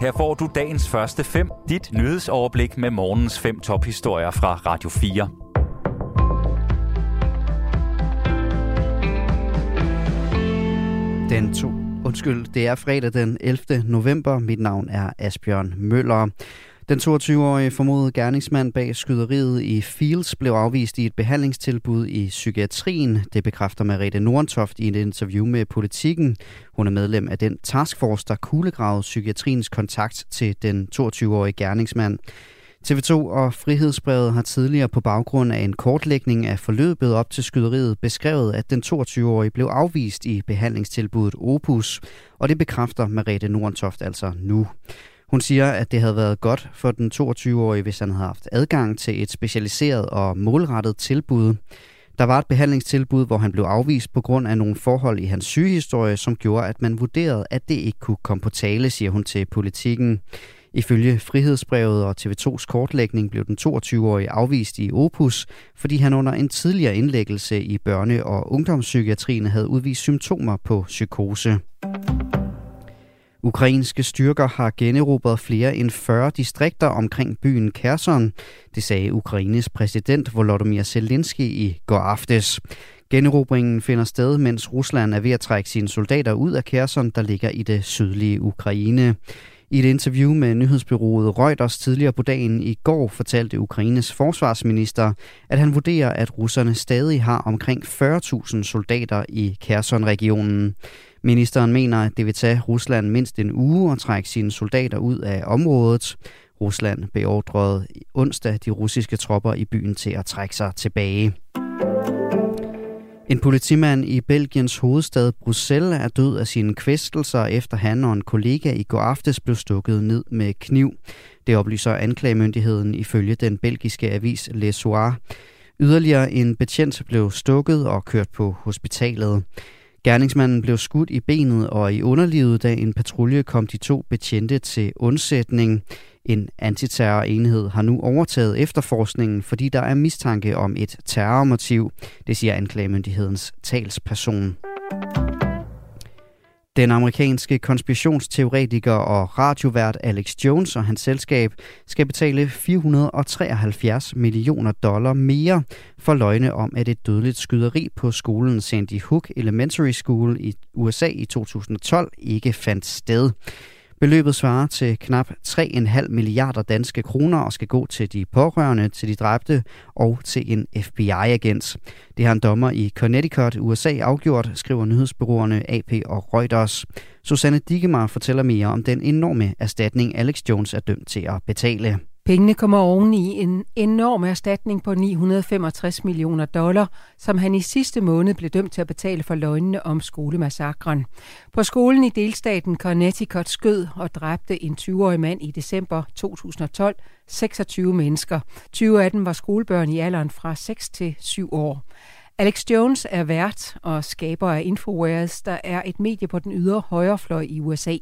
Her får du dagens første fem, dit nyhedsoverblik med morgens fem tophistorier fra Radio 4. Den to. Undskyld, det er fredag den 11. november. Mit navn er Asbjørn Møller. Den 22-årige formodede gerningsmand bag skyderiet i Fields blev afvist i et behandlingstilbud i psykiatrien. Det bekræfter Merete Nordentoft i et interview med Politiken. Hun er medlem af den taskforce, der kuglegravede psykiatriens kontakt til den 22-årige gerningsmand. TV2 og Frihedsbrevet har tidligere på baggrund af en kortlægning af forløbet op til skyderiet beskrevet, at den 22-årige blev afvist i behandlingstilbuddet Opus, og det bekræfter Merete Nordentoft altså nu. Hun siger, at det havde været godt for den 22-årige, hvis han havde haft adgang til et specialiseret og målrettet tilbud. Der var et behandlingstilbud, hvor han blev afvist på grund af nogle forhold i hans sygehistorie, som gjorde, at man vurderede, at det ikke kunne komme på tale, siger hun til politikken. Ifølge Frihedsbrevet og TV2's kortlægning blev den 22-årige afvist i Opus, fordi han under en tidligere indlæggelse i børne- og ungdomspsykiatrien havde udvist symptomer på psykose. Ukrainske styrker har generobret flere end 40 distrikter omkring byen Kherson, det sagde Ukraines præsident Volodymyr Zelensky i går aftes. Generobringen finder sted, mens Rusland er ved at trække sine soldater ud af Kherson, der ligger i det sydlige Ukraine. I et interview med nyhedsbyrået Reuters tidligere på dagen i går fortalte Ukraines forsvarsminister, at han vurderer, at russerne stadig har omkring 40.000 soldater i Kherson-regionen. Ministeren mener, at det vil tage Rusland mindst en uge at trække sine soldater ud af området. Rusland beordrede onsdag de russiske tropper i byen til at trække sig tilbage. En politimand i Belgiens hovedstad Bruxelles er død af sine kvæstelser, efter han og en kollega i går aftes blev stukket ned med kniv. Det oplyser anklagemyndigheden ifølge den belgiske avis Le Soir. Yderligere en betjent blev stukket og kørt på hospitalet. Gerningsmanden blev skudt i benet og i underlivet, da en patrulje kom de to betjente til undsætning. En antiterrorenhed har nu overtaget efterforskningen, fordi der er mistanke om et terrormotiv, det siger anklagemyndighedens talsperson. Den amerikanske konspirationsteoretiker og radiovært Alex Jones og hans selskab skal betale 473 millioner dollar mere for løgne om, at et dødeligt skyderi på skolen Sandy Hook Elementary School i USA i 2012 ikke fandt sted. Beløbet svarer til knap 3,5 milliarder danske kroner og skal gå til de pårørende, til de dræbte og til en FBI-agent. Det har en dommer i Connecticut, USA afgjort, skriver nyhedsbyråerne AP og Reuters. Susanne Digemar fortæller mere om den enorme erstatning, Alex Jones er dømt til at betale. Pengene kommer oven i en enorm erstatning på 965 millioner dollar, som han i sidste måned blev dømt til at betale for løgnene om skolemassakren. På skolen i delstaten Connecticut skød og dræbte en 20-årig mand i december 2012 26 mennesker. 20 af dem var skolebørn i alderen fra 6 til 7 år. Alex Jones er vært og skaber af Infowars, der er et medie på den ydre højrefløj i USA.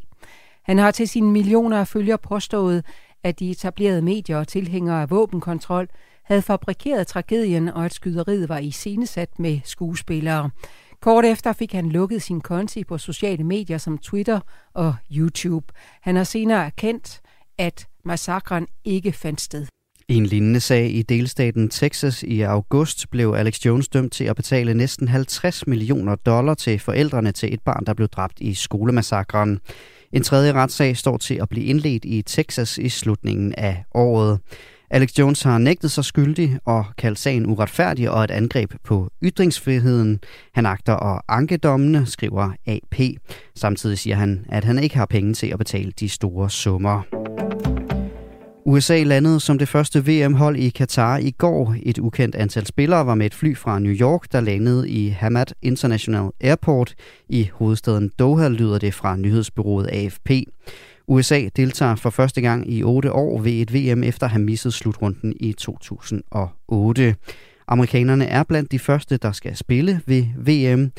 Han har til sine millioner af følgere påstået, at de etablerede medier og tilhængere af våbenkontrol havde fabrikeret tragedien, og at skyderiet var iscenesat med skuespillere. Kort efter fik han lukket sin konti på sociale medier som Twitter og YouTube. Han har senere erkendt, at massakren ikke fandt sted. I en lignende sag i delstaten Texas i august blev Alex Jones dømt til at betale næsten 50 millioner dollar til forældrene til et barn, der blev dræbt i skolemassakren. En tredje retssag står til at blive indledt i Texas i slutningen af året. Alex Jones har nægtet sig skyldig og kaldt sagen uretfærdig og et angreb på ytringsfriheden. Han agter at anke dommene, skriver AP. Samtidig siger han, at han ikke har penge til at betale de store summer. USA landede som det første VM-hold i Katar i går. Et ukendt antal spillere var med et fly fra New York, der landede i Hamad International Airport i hovedstaden Doha, lyder det fra nyhedsbyrået AFP. USA deltager for første gang i otte år ved et VM efter at have misset slutrunden i 2008. Amerikanerne er blandt de første, der skal spille ved VM.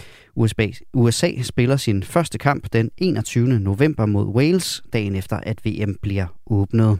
USA spiller sin første kamp den 21. november mod Wales, dagen efter at VM bliver åbnet.